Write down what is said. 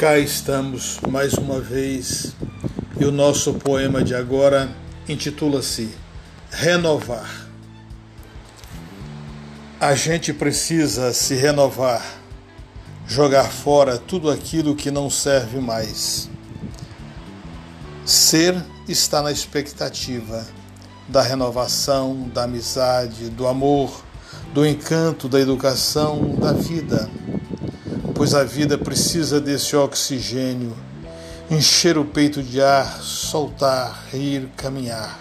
Cá estamos mais uma vez e o nosso poema de agora intitula-se Renovar. A gente precisa se renovar, jogar fora tudo aquilo que não serve mais. Ser está na expectativa da renovação, da amizade, do amor, do encanto, da educação, da vida pois a vida precisa desse oxigênio, encher o peito de ar, soltar, rir, caminhar.